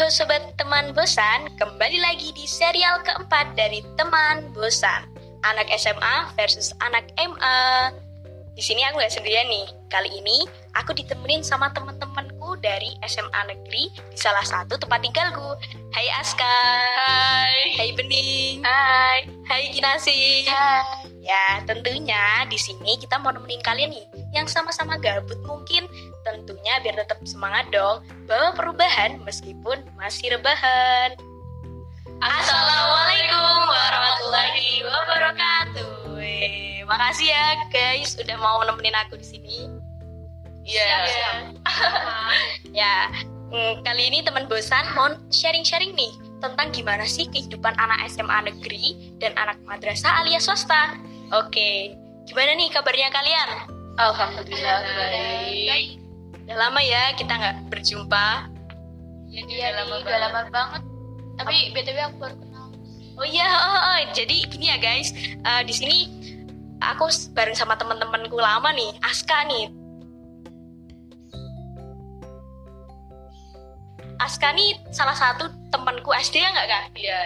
ho sobat teman bosan, kembali lagi di serial keempat dari teman bosan. Anak SMA versus anak MA. Di sini aku gak sendirian nih. Kali ini aku ditemenin sama teman-temanku dari SMA negeri di salah satu tempat tinggalku. Hai Aska. Hai. Hai Bening. Hai. Hai Kinasi. Hai. Ya, tentunya di sini kita mau nemenin kalian nih yang sama-sama gabut mungkin tentunya biar tetap semangat dong bawa perubahan meskipun masih rebahan. Assalamualaikum warahmatullahi wabarakatuh. Weh, makasih ya guys udah mau nemenin aku di sini. Iya. ya, mm, kali ini teman bosan mau sharing-sharing nih tentang gimana sih kehidupan anak SMA negeri dan anak madrasah alias swasta. Oke, gimana nih kabarnya kalian? Alhamdulillah baik. Udah lama ya kita nggak berjumpa. Iya, Iya, udah lama udah banget. lama banget. Tapi BTW aku baru kenal. Oh iya, oh, oh, jadi gini ya guys, Eh, di sini aku bareng sama teman-temanku lama nih, Aska nih. Aska nih salah satu temanku SD ya nggak kak? Iya.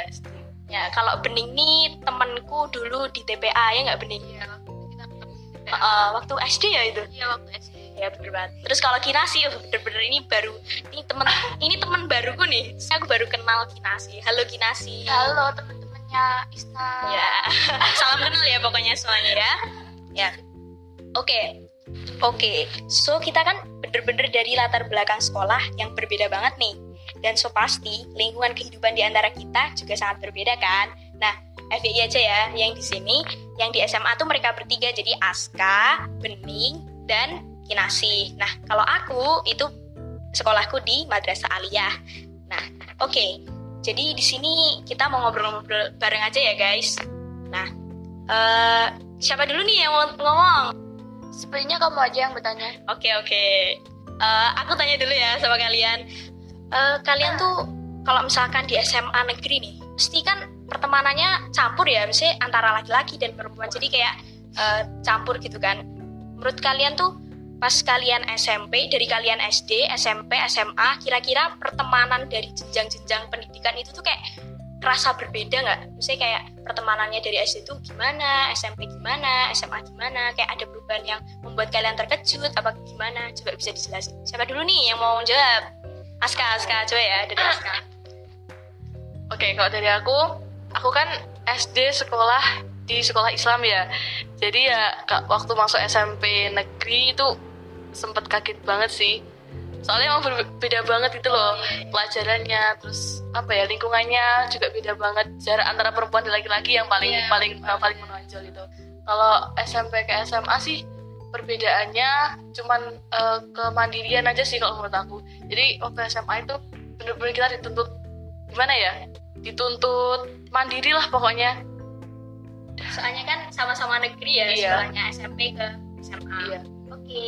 Ya kalau Bening nih temanku dulu di TPA ya nggak Bening? Iya, waktu kita ketemu di Eh, eh, waktu SD ya itu? Iya, waktu SD. Ya bener banget. Terus kalau Kinasi, oh, bener-bener ini baru, ini temen, ini teman baruku nih. Aku baru kenal Kinasi. Halo Kinasi. Halo teman-temannya Isna. Ya, salam kenal ya pokoknya semuanya ya. Ya, oke, oke. So kita kan bener-bener dari latar belakang sekolah yang berbeda banget nih. Dan so pasti lingkungan kehidupan di antara kita juga sangat berbeda kan. Nah, FYI aja ya, yang di sini, yang di SMA tuh mereka bertiga jadi Aska, Bening, dan Kinasi. Nah, kalau aku itu sekolahku di Madrasah Aliyah. Nah, oke. Jadi di sini kita mau ngobrol-ngobrol bareng aja ya guys. Nah, eh siapa dulu nih yang mau ngomong? Sepertinya kamu aja yang bertanya. Oke oke. Eh, aku tanya dulu ya sama kalian. Eh, kalian tuh kalau misalkan di SMA negeri nih, pasti kan pertemanannya campur ya, misalnya antara laki-laki dan perempuan. Jadi kayak eh, campur gitu kan. Menurut kalian tuh pas kalian SMP, dari kalian SD, SMP, SMA, kira-kira pertemanan dari jenjang-jenjang pendidikan itu tuh kayak kerasa berbeda nggak? Misalnya kayak pertemanannya dari SD itu gimana, SMP gimana, SMA gimana, kayak ada perubahan yang membuat kalian terkejut apa gimana? Coba bisa dijelasin. Siapa dulu nih yang mau jawab? Aska, Aska, coba ya dari Aska. Oke, kalau dari aku, aku kan SD sekolah di sekolah Islam ya. Jadi ya kak, waktu masuk SMP negeri itu sempet kaget banget sih. Soalnya emang berbeda banget itu loh pelajarannya, terus apa ya lingkungannya juga beda banget. Jarak antara perempuan dan laki-laki yang paling Iya. paling uh, paling menonjol itu. Kalau SMP ke SMA sih perbedaannya cuman uh, kemandirian aja sih kalau menurut aku. Jadi waktu SMA itu bener-bener kita dituntut gimana ya? Dituntut mandiri lah pokoknya. Soalnya kan sama-sama negeri ya, Iya. sekolahnya SMP ke SMA. Iya. Oke.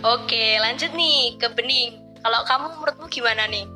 Oke, lanjut nih ke Bening. Kalau kamu menurutmu gimana nih?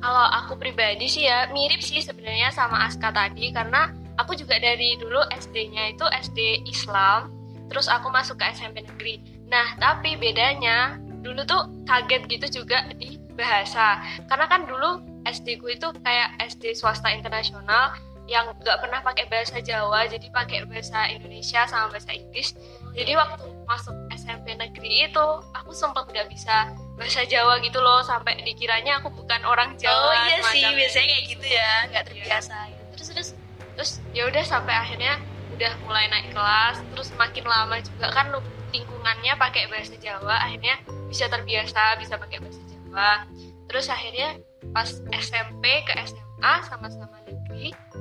Kalau aku pribadi sih ya mirip sih sebenarnya sama Aska tadi karena aku juga dari dulu SD-nya itu SD Islam, terus aku masuk ke SMP negeri. Nah, tapi bedanya dulu tuh kaget gitu juga di bahasa. Karena kan dulu SD ku itu kayak SD swasta internasional yang nggak pernah pakai bahasa Jawa, jadi pakai bahasa Indonesia sama bahasa Inggris. Jadi waktu masuk SMP negeri itu aku sempat nggak bisa bahasa Jawa gitu loh sampai dikiranya aku bukan orang Jawa. oh iya sih, biasanya kayak gitu ya, nggak terbiasa. terus terus terus ya udah sampai akhirnya udah mulai naik kelas terus makin lama juga kan lingkungannya pakai bahasa Jawa akhirnya bisa terbiasa bisa pakai bahasa Jawa terus akhirnya pas SMP ke SMA sama-sama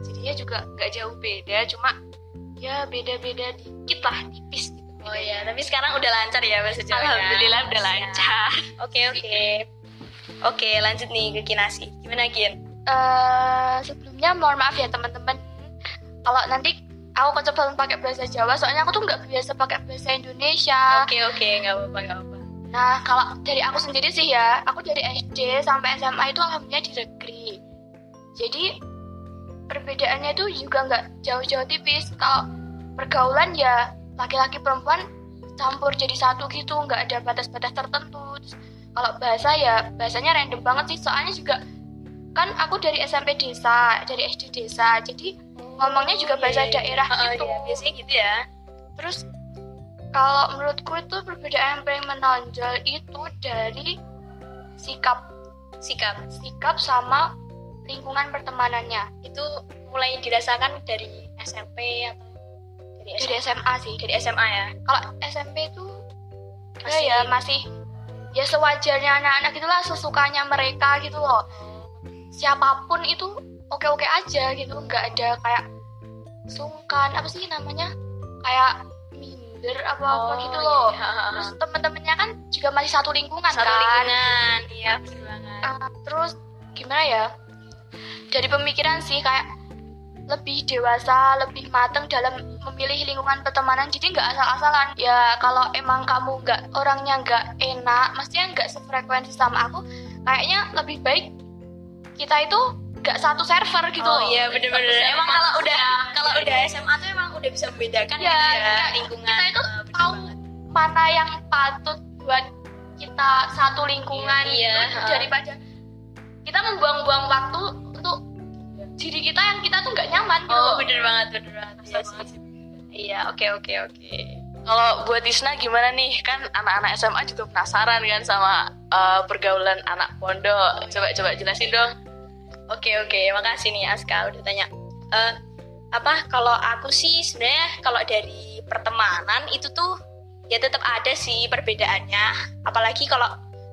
jadinya juga nggak jauh beda cuma ya beda-beda dikit lah tipis gitu Oh iya, tapi sekarang udah lancar ya bahasa Jawa. alhamdulillah udah lancar Oke oke. Oke, lanjut nih ke Kinasi. Gimana Kin? Eh, sebelumnya mohon maaf ya teman-teman kalau nanti aku kecepatan pakai bahasa Jawa soalnya aku tuh nggak biasa pakai bahasa Indonesia Oke oke, nggak apa-apa nggak apa. nah kalau dari aku sendiri sih ya aku dari SD sampai SMA itu alhamdulillah di negeri jadi perbedaannya tuh juga nggak jauh-jauh tipis. Kalau pergaulan ya laki-laki perempuan campur jadi satu gitu nggak ada batas-batas tertentu. Terus kalau bahasa ya bahasanya random banget sih. Soalnya juga kan aku dari SMP desa dari SD desa. Jadi ngomongnya juga iya, bahasa iya. daerah Heeh, gitu. iya, biasanya gitu ya. Terus kalau menurutku itu perbedaan yang paling menonjol itu dari sikap. Sikap. Sikap sama lingkungan pertemanannya. Itu mulai dirasakan dari SMP atau dari dari SMA, SMA sih dari SMA ya. Kalau SMP itu Masih- masih ya masih ya sewajarnya anak-anak itulah sesukanya mereka gitu loh. Siapa pun itu oke-oke aja gitu nggak ada kayak sungkan apa sih namanya? Kayak minder apa apa Oh, gitu loh. iya. Terus teman-temannya kan juga masih satu lingkungan satu kan. lingkungan iya Uh, terus gimana ya dari pemikiran sih kayak lebih dewasa lebih matang dalam memilih lingkungan pertemanan. Jadi nggak asal-asalan. Ya kalau emang kamu nggak orangnya nggak enak maksudnya nggak sefrekuensi sama aku kayaknya lebih baik kita itu nggak satu server gitu oh iya bener-bener. Emang kalau udah manusia. kalau udah SMA tuh emang udah bisa membedakan Ya, gitu kayak lingkungan kita itu bener tahu mana yang patut buat kita satu lingkungan Iya, itu heeh. daripada kita membuang-buang waktu diri kita yang kita tuh nggak nyaman gitu oh bener banget bener banget iya iya oke oke oke Kalau buat Isna gimana nih? Kan anak-anak SMA juga penasaran kan sama uh, pergaulan anak pondok. Coba coba jelasin dong. Oke oke, makasih nih Aska udah tanya. Eh apa kalau aku sih sebenarnya kalau dari pertemanan itu tuh ya tetap ada sih perbedaannya. Apalagi kalau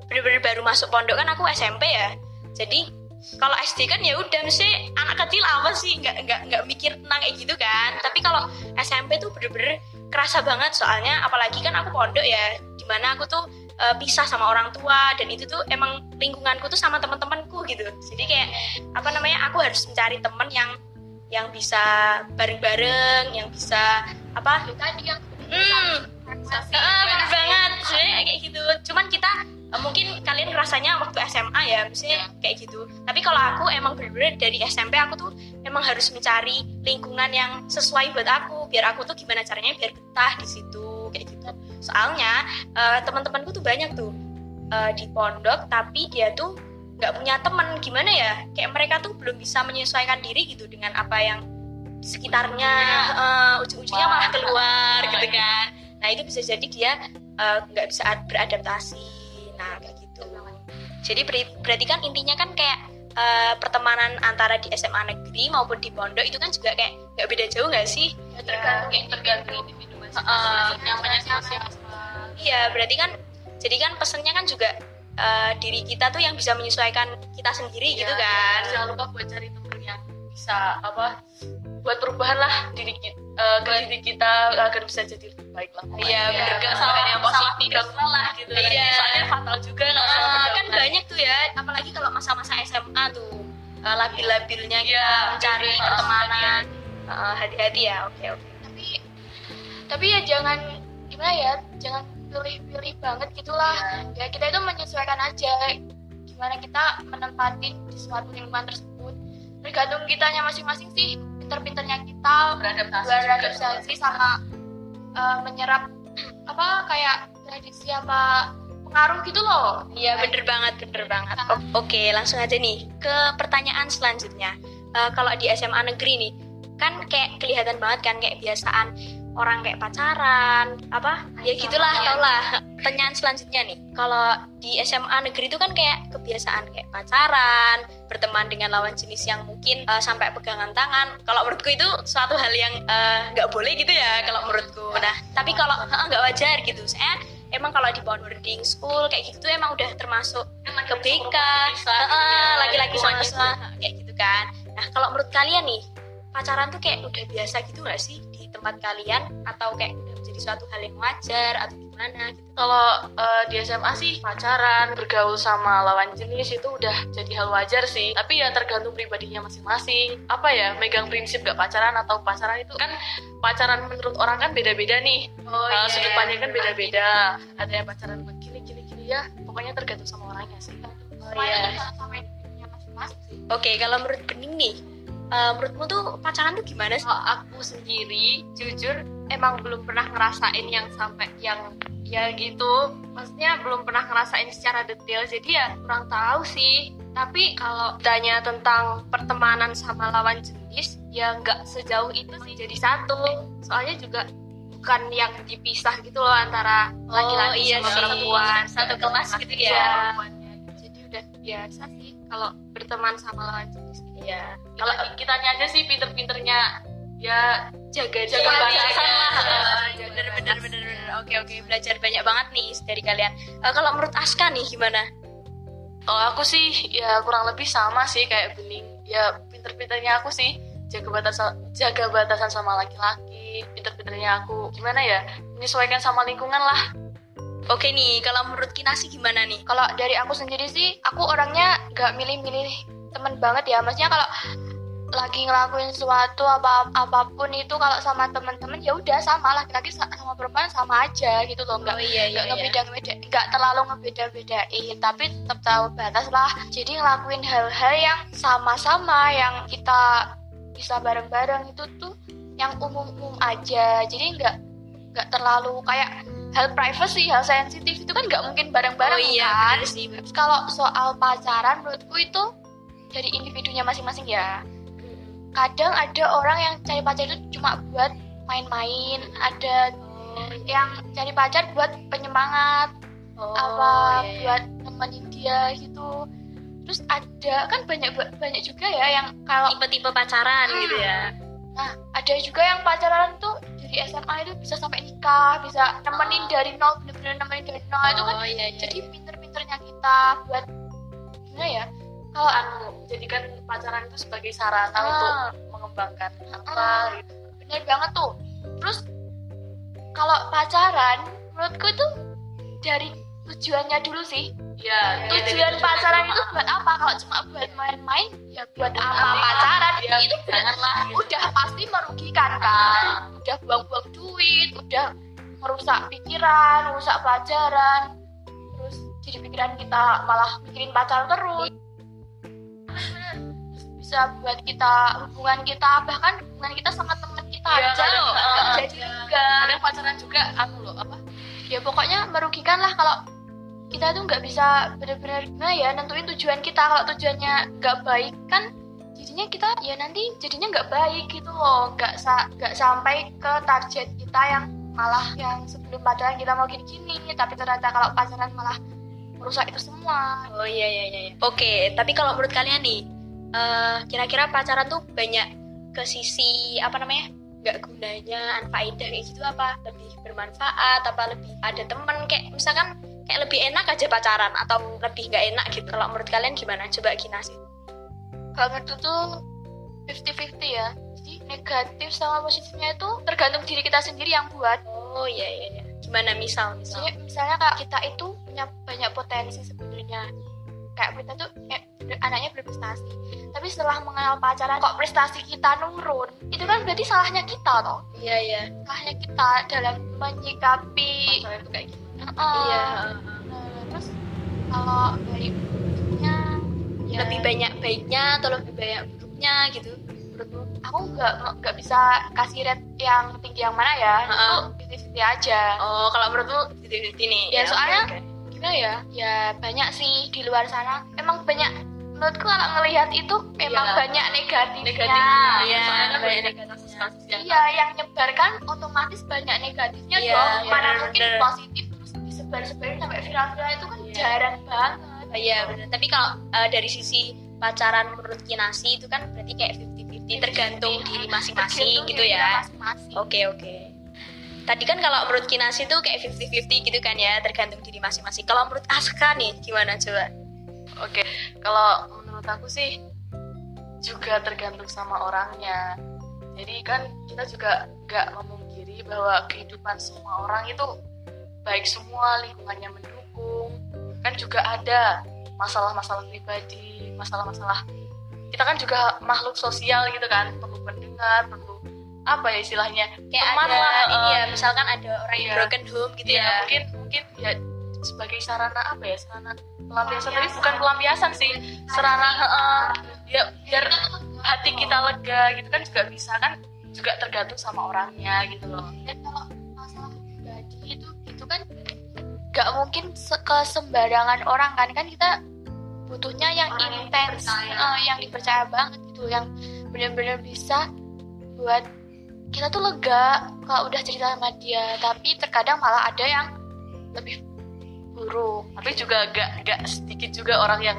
bener-bener baru masuk pondok kan aku SMP ya. Jadi kalau SD kan ya udah mesti anak kecil apa sih? Nggak nggak nggak mikir tentang kayak gitu kan. Tapi kalau SMP tuh bener-bener kerasa banget soalnya apalagi kan aku pondok ya di mana aku tuh eh, pisah sama orang tua dan itu tuh emang lingkunganku tuh sama teman-temanku gitu. Jadi kayak apa namanya aku harus mencari teman yang yang bisa bareng-bareng yang bisa apa tadi yang hmm ah, bener banget. Kayak gitu. Cuman kita mungkin kalian rasanya waktu SMA ya misalnya kayak gitu. Tapi kalau aku emang bener-bener dari SMP aku tuh emang harus mencari lingkungan yang sesuai buat aku biar aku tuh gimana caranya biar betah di situ kayak gitu. Soalnya eh, teman-temanku tuh banyak tuh eh, di pondok tapi dia tuh nggak punya teman. Gimana ya? Kayak mereka tuh belum bisa menyesuaikan diri gitu dengan apa yang sekitarnya eh, ujung-ujungnya malah keluar gitu kan. Nah itu bisa jadi dia eh, nggak bisa ad- beradaptasi. gitu jadi berarti kan intinya kan kayak eh, pertemanan antara di SMA negeri maupun di pondok itu kan juga kayak nggak beda jauh nggak sih? Tergantung kayak tergantung individu nyamannya sama siapa Iya, berarti kan jadi kan pesennya kan juga eh, diri kita tuh yang bisa menyesuaikan kita sendiri gitu kan. Jangan lupa buat cari temen yang bisa apa buat perubahan lah diri kita ke diri kita agar bisa jadi lebih baik lah. Iya, kan. sama yang positif, Sama- lelah gitu. Iya. Soalnya fatal juga kalau sama Eh, kan banyak tuh ya, apalagi kalau masa-masa SMA tuh eh, labil-labilnya kita Iya, mencari bener. pertemanan. Eh, hati-hati ya, oke oke. tapi tapi ya jangan gimana ya jangan pilih-pilih banget gitulah ya kita itu menyesuaikan aja gimana kita menempati di suatu lingkungan tersebut tergantung kitanya masing-masing sih pinter-pinternya kita beradaptasi, beradaptasi sama eh, menyerap apa kayak tradisi apa pengaruh gitu loh Iya bener banget, bener banget. O- Oke, langsung aja nih ke pertanyaan selanjutnya. Eh, kalau di SMA negeri nih, kan kayak kelihatan banget kan kayak biasaan orang kayak pacaran, apa? Ya gitulah, tau lah. Pertanyaan selanjutnya nih, kalau di SMA negeri itu kan kayak kebiasaan kayak pacaran, berteman dengan lawan jenis yang mungkin eh, sampai pegangan tangan. Kalau menurutku itu suatu hal yang eh, nggak boleh gitu ya, kalau menurutku. Nah, tapi kalau nggak wajar gitu, saya emang kalau di boarding school kayak gitu tuh emang udah termasuk ke BK laki-laki sama kayak gitu kan nah kalau menurut kalian nih pacaran tuh kayak udah biasa gitu gak sih di tempat kalian atau kayak udah menjadi suatu hal yang wajar atau gimana gitu Kalau eh, di SMA sih pacaran, bergaul sama lawan jenis itu udah jadi hal wajar sih. Tapi ya tergantung pribadinya masing-masing. Apa ya, megang prinsip gak pacaran atau pacaran itu kan pacaran menurut orang kan beda-beda nih. oh Eh, sudut pandang kan beda-beda. Ada yang pacaran buat gini gini ya. Pokoknya tergantung sama orangnya sih. sama masing-masing sih oke kalau menurut Bening nih eh, menurutmu tuh pacaran tuh gimana sih kalau aku sendiri jujur emang belum pernah ngerasain yang sampai yang ya gitu maksudnya belum pernah ngerasain secara detail jadi ya kurang tahu sih tapi kalau tanya tentang pertemanan sama lawan jenis ya nggak sejauh itu sih jadi satu soalnya juga bukan yang dipisah gitu loh antara laki-laki iya sama sih. perempuan Satu kelas gitu ya. Perempuannya. jadi udah biasa sih kalau berteman sama lawan jenis Iya. Kalau kitanya aja sih pinter-pinternya ya jaga Jaga batasan lah. Bener bener bener. Oke oke belajar banyak banget nih dari kalian. Eh, kalau menurut Aska nih gimana? Kalau aku sih ya kurang lebih sama sih kayak bening. Ya pinter-pinternya aku sih jaga batasan jaga batasan sama laki-laki. Pinter-pinternya aku gimana ya menyesuaikan sama lingkungan lah. Oke nih, kalau menurut Kinasi gimana nih? kalau dari aku sendiri sih aku orangnya gak milih-milih temen banget ya. Maksudnya kalau lagi ngelakuin sesuatu apa apa pun itu kalau sama temen-temen ya udah sama laki-laki sa- sama perempuan sama aja gitu loh. Nggak iya nggak ngebeda ngebeda nggak terlalu ngebeda bedain tapi tetap tahu batas lah. Jadi ngelakuin hal-hal yang sama-sama yang kita bisa bareng-bareng itu tuh yang umum-umum aja. Jadi nggak nggak terlalu kayak hal privacy hal sensitif itu kan nggak mungkin bareng-bareng Oh iya, kan sih. Kalau soal pacaran menurutku itu dari individunya masing-masing ya kadang ada orang yang cari pacar itu cuma buat main-main ada yang cari pacar buat penyemangat Oh, apa iya, iya. buat nemenin dia gitu terus ada kan banyak banyak juga ya yang kalau tipe-tipe pacaran Hmm. gitu ya. Nah ada juga yang pacaran tuh dari SMA itu bisa sampai nikah bisa nemenin dari nol bener-bener nemenin dari nol itu kan Oh iya iya. jadi pinter-pinternya kita buat gimana ya kalau Anu jadikan pacaran itu sebagai sarana Ah. untuk mengembangkan apa gitu. bener banget tuh terus kalau pacaran menurutku itu dari tujuannya dulu sih. Ya, ya, dari tujuan pacaran itu buat apa? Kalau cuma buat main-main ya buat apa? pacaran ya, itu janganlah gitu. udah pasti merugikan kan? Udah buang-buang duit udah merusak pikiran merusak pelajaran. Terus jadi pikiran kita malah mikirin pacaran terus. Bisa buat kita hubungan kita bahkan hubungan kita sama teman kita Iya, aja. loh uh, jadi juga. Kadang pacaran juga anu loh apa? ya pokoknya merugikan lah kalau kita tuh nggak bisa benar-benar gimana ya nentuin tujuan kita kalau tujuannya nggak baik kan jadinya kita ya nanti jadinya nggak baik gitu loh nggak sa nggak sampai ke target kita yang malah yang sebelum pacaran kita mau gini-gini tapi ternyata kalau pacaran malah merusak itu semua Oh iya iya iya. iya. Oke, tapi kalau menurut kalian nih, eh, kira-kira pacaran tuh banyak ke sisi apa namanya? nggak gunanya, anfaedah kayak gitu apa? Lebih bermanfaat apa lebih ada temen kayak misalkan kayak lebih enak aja pacaran atau lebih nggak enak gitu. Kalau menurut kalian gimana? Coba Kinasi. kalau menurut tuh 50-50 ya jadi negatif sama positifnya itu tergantung diri kita sendiri yang buat Oh iya iya iya. Gimana misal misal? Jadi misalnya kak kita itu punya banyak potensi sebenarnya kayak kita tuh kayak ber- anaknya berprestasi tapi setelah mengenal pacaran kok prestasi kita nurun itu kan berarti salahnya kita toh Iya iya. salahnya kita dalam menyikapi itu kayak gitu. Heeh. Iya. Nah, terus kalau bentuknya ya Lebih banyak baiknya atau lebih banyak buruknya gitu? Menurutmu? aku nggak nggak bisa kasih rate yang tinggi yang mana ya Heeh. itu 50 aja Oh kalau menurutmu itu nih. Ya, oke, soalnya oke. gimana ya ya banyak sih di luar sana emang banyak menurutku kalau ngelihat itu emang Iya. banyak negatifnya Negatifnya. Iya, soalnya kan banyak iya yang nyebarkan otomatis banyak negatifnya Iya, dong iya, mana bener, mungkin bener. positif disebar-sebarin sampai viral-viral itu kan jarang banget Iya benar. Tapi kalau eh, dari sisi pacaran menurut Kinasi itu kan berarti kayak 50-50 tergantung diri masing-masing gitu ya. Oke oke. Tadi kan kalau menurut Kinasi itu kayak 50-50 gitu kan ya, tergantung diri masing-masing. Kalau menurut Aska nih gimana coba? Oke, kalau menurut aku sih juga tergantung sama orangnya. Jadi kan kita juga nggak memungkiri bahwa kehidupan semua orang itu baik semua, lingkungannya mendukung. Kan juga ada masalah-masalah pribadi, masalah-masalah kita kan juga makhluk sosial gitu kan, perlu pendengar, perlu apa ya istilahnya Kayak Teman ada lah, ini ya, misalkan ada orang yang Iya. broken home gitu ya, ya. mungkin mungkin ya sebagai sarana apa ya sarana pelampiasan tapi bukan pelampiasan sih sarana heeh, ya biar hati kita lega gitu kan juga bisa kan juga tergantung sama orangnya gitu loh dan kalau nggak mungkin ke sembarangan orang kan? Kan kita butuhnya yang Orang yang intens dipercaya. eh, yang dipercaya banget gitu yang benar-benar bisa buat kita tuh lega kalau udah cerita sama dia. Tapi terkadang malah ada yang lebih buruk. Tapi juga gak gak sedikit juga orang yang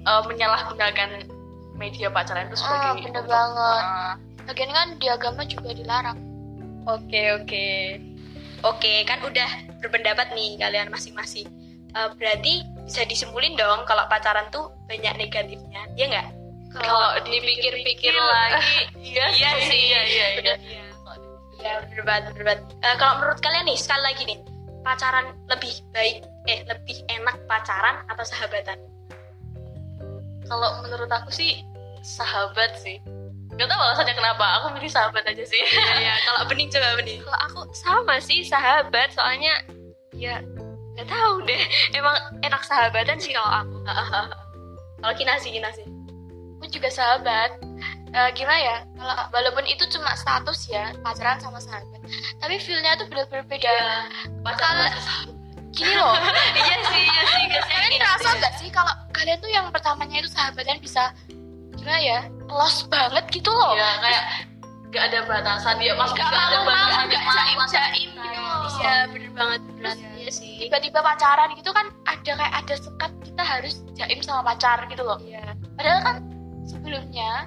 eh, menyalahgunakan media pacaran itu Ah, sebagai bener untuk- banget. Ah, lagian kan di agama juga dilarang. Oke oke oke kan udah berpendapat nih kalian masing-masing. Eh, berarti bisa disimpulin dong kalau pacaran tuh banyak negatifnya, ya nggak? kalau dipikir-pikir lagi iya Iya sih. iya iya iya Ya banget. Eh, kalau menurut kalian nih sekali lagi nih pacaran lebih baik eh lebih enak pacaran atau sahabatan? kalau menurut aku sih sahabat sih Gak tau alasannya kenapa, aku milih sahabat aja sih ya kalau bening coba bening. Kalau aku sama sih sahabat, soalnya ya nggak tahu deh. Emang enak sahabatan sih kalau aku. Kalau kinasi kinasi. aku juga sahabat Eh, gimana ya kalau walaupun itu cuma status ya pacaran sama sahabat tapi feelnya tuh bener-bener beda Pacaran gini loh iya sih iya sih iya sih. kalian ngerasa nggak sih kalau kalian tuh yang pertamanya itu sahabatan bisa gimana ya los banget gitu loh ya kayak gak ada batasan ya mas Gak gak ada batasan gak jaim-jaim gitu loh. Iya bener banget Terus. Iya sih. tiba-tiba pacaran gitu kan ada kayak ada sekat kita harus jaim sama pacar gitu loh Iya. padahal kan sebelumnya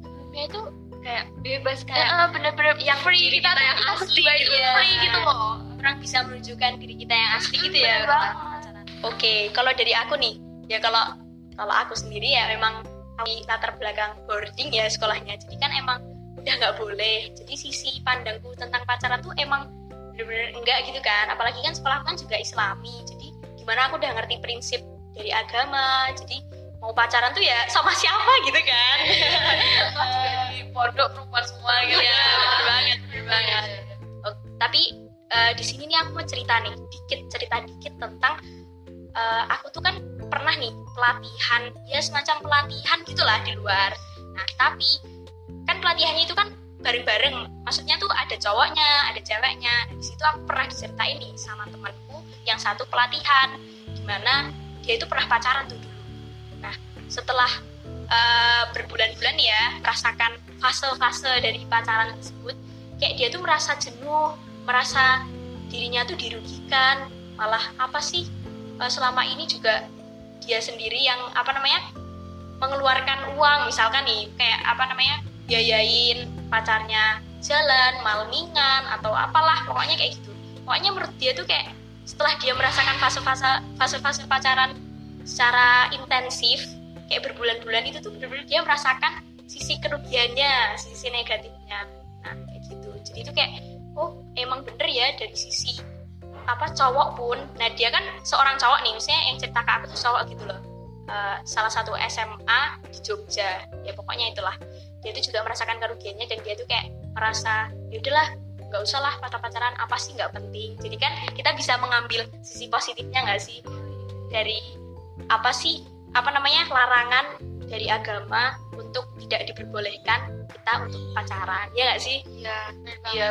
sebelumnya itu Kayak bebas kayak eh, bener-bener yang free kita, kita yang asli itu ya. free gitu loh orang bisa menunjukkan diri kita yang asli gitu ya banget. pacaran. Oke, kalau dari aku nih, ya kalau kalau aku sendiri ya memang di latar belakang boarding ya sekolahnya. Jadi kan emang udah nggak boleh. Jadi sisi pandangku tentang pacaran tuh emang bener-bener enggak gitu kan. Apalagi kan sekolah kan juga Islami. Jadi gimana aku udah ngerti prinsip dari agama. Jadi mau pacaran tuh ya sama siapa gitu kan. di pondok perempuan semua gitu Iya, ya bener banget, bener banget. Oh, tapi eh, di sini nih aku mau cerita nih, dikit cerita dikit tentang eh, aku tuh kan pernah nih pelatihan, ya semacam pelatihan gitulah di luar. Nah tapi kan pelatihannya itu kan bareng-bareng, maksudnya tuh ada cowoknya, ada ceweknya. Nah, di situ aku pernah diceritain nih sama temanku yang satu pelatihan, di mana dia itu pernah pacaran tuh dulu. Nah setelah eh, berbulan-bulan ya merasakan fase-fase dari pacaran tersebut kayak dia tuh merasa jenuh merasa dirinya tuh dirugikan malah apa sih eh, selama ini juga dia sendiri yang apa namanya mengeluarkan uang. Misalkan nih kayak apa namanya biayain pacarnya jalan malmingan atau apalah pokoknya kayak gitu. Pokoknya menurut dia tuh kayak setelah dia merasakan fase-fase fase-fase pacaran secara intensif kayak berbulan-bulan itu tuh benar-benar dia merasakan sisi kerugiannya sisi negatifnya. Nah kayak gitu. Jadi itu kayak oh emang bener ya dari sisi apa cowok pun. Nah dia kan seorang cowok nih misalnya yang cerita ke aku tuh cowok gitu loh. Eh, salah satu SMA di Jogja. Ya pokoknya itulah. Dia tuh juga merasakan kerugiannya dan dia tuh kayak merasa ya udahlah nggak usah lah pacar-pacaran apa sih nggak penting? Jadi kan kita bisa mengambil sisi positifnya nggak sih? Dari apa sih apa namanya larangan dari agama untuk tidak diperbolehkan kita untuk pacaran. Ya nggak sih? Iya iya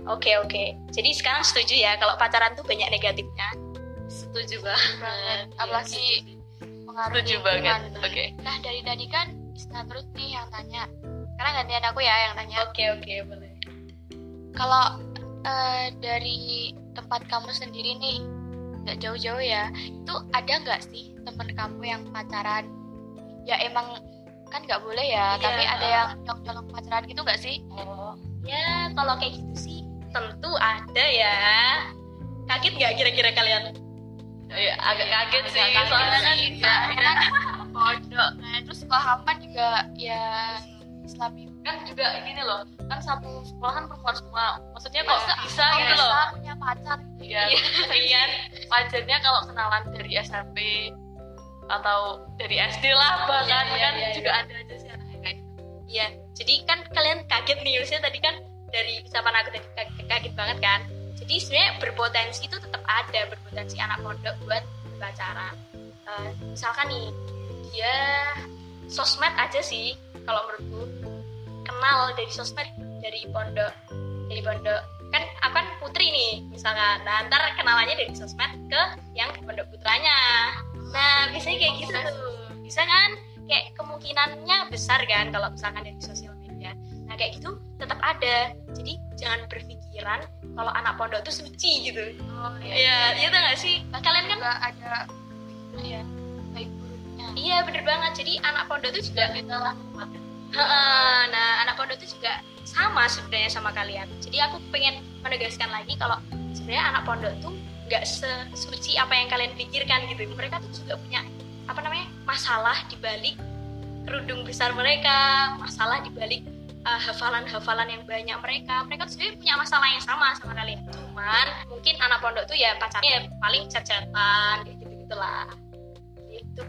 benar-benar Nah, oke oke. Jadi sekarang setuju ya kalau pacaran tuh banyak negatifnya. Setuju banget. banget. Apalagi pengaruh setuju banget. lingkungan. oke. Nah dari tadi kan Isna terus nih yang tanya. Sekarang gantian aku ya yang tanya. Oke oke boleh. Kalau eh, dari tempat kamu sendiri nih nggak jauh-jauh ya itu ada nggak sih temen kamu yang pacaran? Ya emang kan nggak boleh ya Iya. tapi ada yang nyolong-nyolong pacaran gitu nggak sih? Oh. Ya kalau kayak gitu sih tentu ada ya. Kaget nggak kira-kira kalian? Ya, agak kaget sih Agak kaget soalnya kan sih, ya, karena kan pondok nah terus sekolah kamu kan juga ya Islami kan juga gini loh. Kan satu sekolahan perempuan semua. Maksudnya kok Masa bisa kok gitu loh. Punya pacar iya. Iya. Pacarnya kalau kenalan dari SMP atau dari SD lah bahkan Iya, iya, kan iya, juga ada aja sih kayak gitu. Iya, jadi kan kalian kaget nih, maksudnya tadi kan dari ucapan aku tadi kaget, banget kan. Jadi sebenarnya berpotensi itu tetap ada, berpotensi anak pondok buat berpacaran. Eh, misalkan nih, dia sosmed aja sih, kalau menurutku. Kenal dari sosmed dari pondok, dari pondok. Kan aku kan putri nih misalkan. Nah ntar kenalannya dari sosmed ke yang pondok putranya. Nah biasanya kayak gitu bisa kan? Kayak kemungkinannya besar kan kalau misalkan dari sosial kayak gitu tetap ada. Jadi jangan berpikiran kalau anak pondok tuh suci gitu. Oh ya iya tuh nggak sih? Kalian kan juga ada ya baik buruknya. Iya bener banget. Jadi anak pondok tuh juga Heeh, nah anak pondok itu juga sama sebenarnya sama kalian. Jadi aku pengen menegaskan lagi kalau sebenarnya anak pondok tuh nggak sesuci apa yang kalian pikirkan gitu. Mereka tuh juga punya apa namanya masalah di balik kerudung besar mereka, masalah di balik uh, hafalan-hafalan yang banyak mereka. Mereka tuh sebenarnya punya masalah yang sama sama kalian. Cuman mungkin anak pondok tuh ya pacarnya ya paling kayak gitu gitulah. Gitu.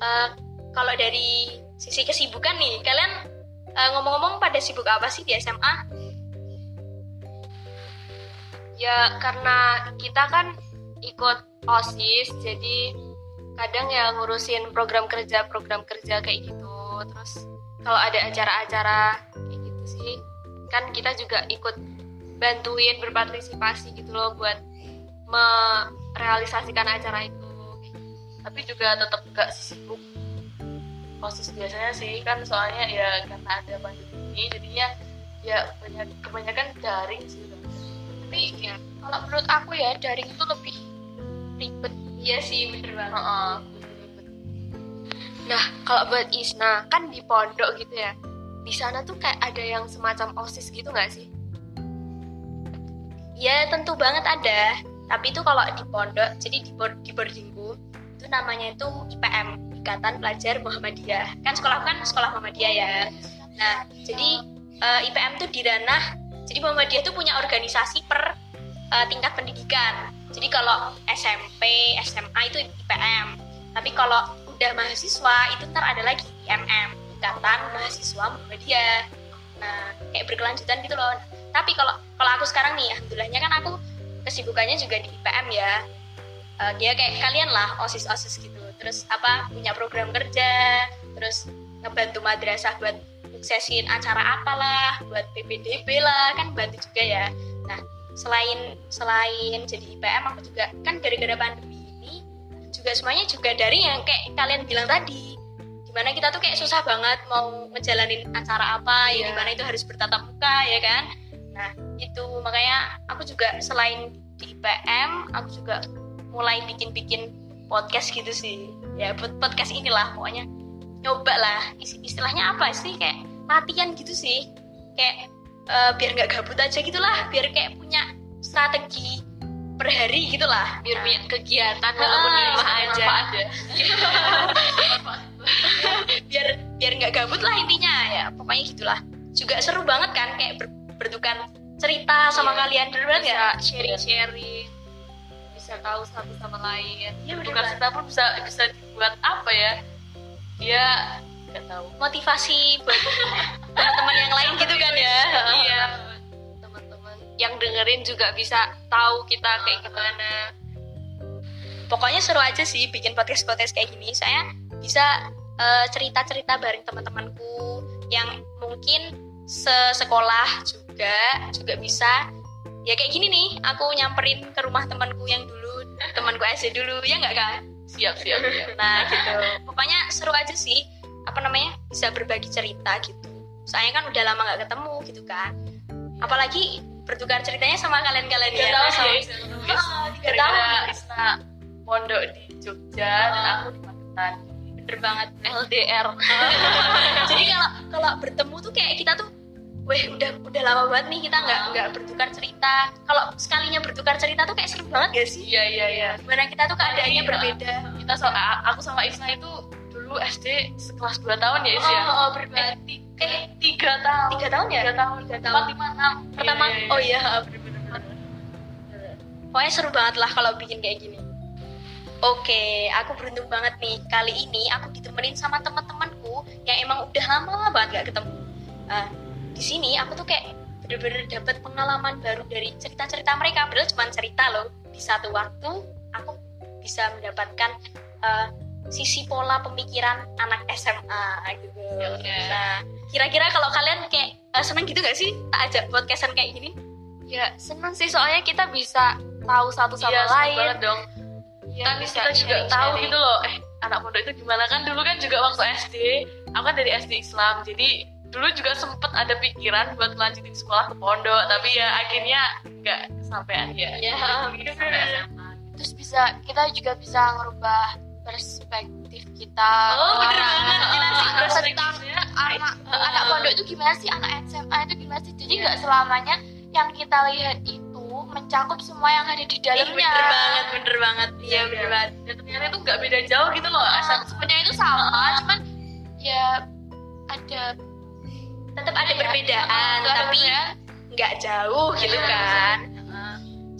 Uh, kalau dari sisi kesibukan nih, kalian uh, ngomong-ngomong pada sibuk apa sih di SMA? Ya karena kita kan ikut OSIS, jadi kadang ya ngurusin program kerja program kerja kayak gitu. Terus kalau ada acara-acara kayak gitu sih, kan kita juga ikut bantuin berpartisipasi gitu loh buat merealisasikan acara itu. Tapi juga tetap gak sibuk osis biasanya sih kan soalnya ya karena ada pandemi jadinya ya banyak kebanyakan daring sih. Tapi ya, kalau menurut aku ya daring itu lebih ribet iya sih bener banget. Uh -uh. nah kalau buat Isna kan di pondok gitu ya di sana tuh kayak ada yang semacam osis gitu nggak sih? Ya tentu banget ada. Tapi itu kalau di pondok jadi di, di boardingku itu namanya itu IPM Ikatan Pelajar Muhammadiyah. Kan sekolah kan sekolah Muhammadiyah ya. Nah jadi uh, IPM itu di ranah jadi Muhammadiyah itu punya organisasi per uh, tingkat pendidikan jadi kalau SMP SMA itu IPM tapi kalau udah mahasiswa itu ntar ada lagi IMM Ikatan Mahasiswa Muhammadiyah nah kayak berkelanjutan gitu loh. Tapi kalau kalau aku sekarang nih alhamdulillahnya kan aku kesibukannya juga di IPM ya. Uh, dia kayak kalian lah osis osis gitu. Terus apa punya program kerja terus ngebantu madrasah buat suksesin acara apalah buat PPDB lah kan bantu juga ya selain selain jadi IPM aku juga kan gara-gara pandemi ini juga semuanya juga dari yang kayak kalian bilang tadi. Di mana kita tuh kayak susah banget mau ngejalanin acara apa yeah. ya di mana itu harus bertatap muka ya kan? Nah itu makanya aku juga selain di IPM aku juga mulai bikin-bikin podcast gitu sih. Ya podcast inilah pokoknya. Nyoba lah. Istilahnya apa sih? Kayak latihan gitu sih. Kayak uh, biar nggak gabut aja gitulah. Biar kayak punya strategi per hari gitulah. Biar punya kegiatan walaupun di rumah aja, aja. biar biar nggak gabut lah intinya. Ya pokoknya gitulah. Juga seru banget kan kayak ber, bertukar cerita sama yeah. kalian bener banget ya. Sharing sharing bisa tahu satu sama lain. Ya, bukan cerita pun bisa bisa dibuat apa ya? Ya nggak tahu. Motivasi buat teman-teman yang lain gitu kan ya. Iya. Teman-teman yang dengerin juga bisa tahu kita kayak gimana. Pokoknya seru aja sih bikin podcast podcast kayak gini. Saya bisa uh, cerita-cerita bareng teman-temanku yang mungkin sesekolah juga juga bisa. Ya kayak gini nih aku nyamperin ke rumah temanku yang dulu temanku SD dulu ya nggak kan siap siap, siap. nah gitu. Pokoknya seru aja sih apa namanya bisa berbagi cerita gitu. Soalnya kan udah lama nggak ketemu gitu kan. Apalagi bertukar ceritanya sama kalian-kalian ya. tahu sih tiga tahun pondok di Jogja oh. dan aku di Magetan. Bener banget. LDR jadi kalau kalau bertemu tuh kayak kita tuh weh udah udah lama banget nih kita nggak nggak bertukar cerita. Kalau sekalinya bertukar cerita tuh kayak seru banget gak sih? Iya iya iya. Gimana kita tuh keadaannya berbeda? Kita so aku sama Isna itu dulu SD sekelas 2 tahun ya Is ya? Oh, oh berbeda eh, eh tiga tahun. Tiga tahun ya? Tiga tahun tiga tahun. Lima enam. Pertama iya, iya, iya. oh iya bener-bener. Pokoknya seru banget lah kalau bikin kayak gini. Oke, aku beruntung banget nih. Kali ini aku ditemenin sama teman-temanku yang emang udah lama banget gak ketemu. Uh, di sini aku tuh kayak bener-bener dapat pengalaman baru dari cerita-cerita mereka. Padahal cuma cerita loh. Di satu waktu aku bisa mendapatkan uh, sisi pola pemikiran anak SMA gitu okay. nah kira-kira kalau kalian kayak uh, seneng gitu gak sih tak ajak podcastan kayak gini Ya seneng sih soalnya kita bisa tahu satu sama seru lain. banget dong. Ya, kan bisa kita juga tahu sharing-sharing. gitu loh, eh anak pondok itu gimana kan dulu kan juga waktu SD, aku kan dari SD Islam, jadi dulu juga sempet ada pikiran buat lanjutin sekolah ke pondok, tapi ya akhirnya nggak kesampaian ya. Ya, Gitu sampai SMA. terus bisa kita juga bisa ngerubah perspektif kita Oh, bener banget. Sih, Tentang anak anak pondok itu gimana sih? Anak SMA itu gimana sih? Jadi nggak selamanya yang kita lihat itu mencakup semua yang ada di dalamnya. bener banget bener banget. Iya bener banget. Dan ternyata itu nggak beda jauh gitu loh, asal sebenarnya itu sama cuman ya ada tetap ada ya, perbedaan ada tapi nggak jauh gitu Iya. kan.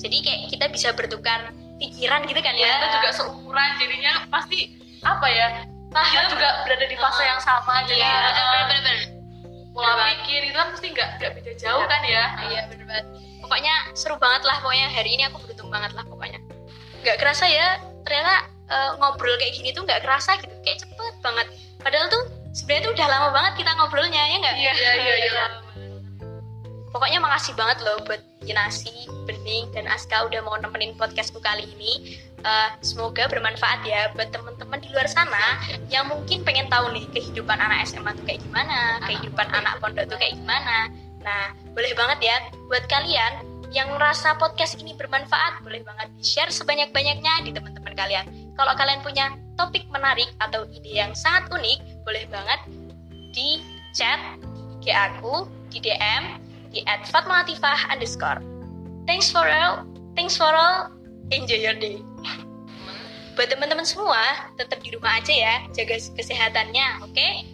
Jadi kayak kita bisa bertukar pikiran gitu kan ya. Ya kita juga seumuran jadinya pasti apa ya nah kita juga berada di fase yang sama jadi Iya, eh, bener-bener. pola pikir itu kan pasti nggak nggak beda jauh kan ya. Iya bener banget. Pokoknya seru banget lah pokoknya hari ini aku beruntung banget lah pokoknya. Nggak kerasa ya ternyata eh, ngobrol kayak gini tuh nggak kerasa gitu kayak cepet banget. Padahal tuh sebenarnya tuh udah lama banget kita ngobrolnya ya nggak? Iya iya iya iya pokoknya makasih banget loh buat Kinasi, Bening, dan Aska udah mau nemenin podcastku kali ini. Eh, semoga bermanfaat ya buat teman-teman di luar sana yang mungkin pengen tahu nih kehidupan anak SMA tuh kayak gimana, kehidupan anak pondok tuh kayak gimana. Nah, boleh banget ya buat kalian yang merasa podcast ini bermanfaat, boleh banget di-share sebanyak-banyaknya di teman-teman kalian. Kalau kalian punya topik menarik atau ide yang sangat unik, boleh banget di chat IG aku, di DM, di at fatmalatifah underscore. Thanks for all, thanks for all, enjoy your day. Buat teman-teman semua, tetap di rumah aja ya, jaga kesehatannya, oke? Okay?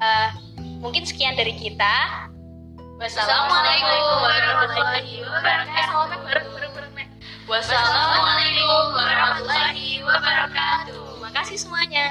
Uh, mungkin sekian dari kita. Wassalamualaikum warahmatullahi wabarakatuh. Wassalamualaikum warahmatullahi wabarakatuh. Terima kasih semuanya.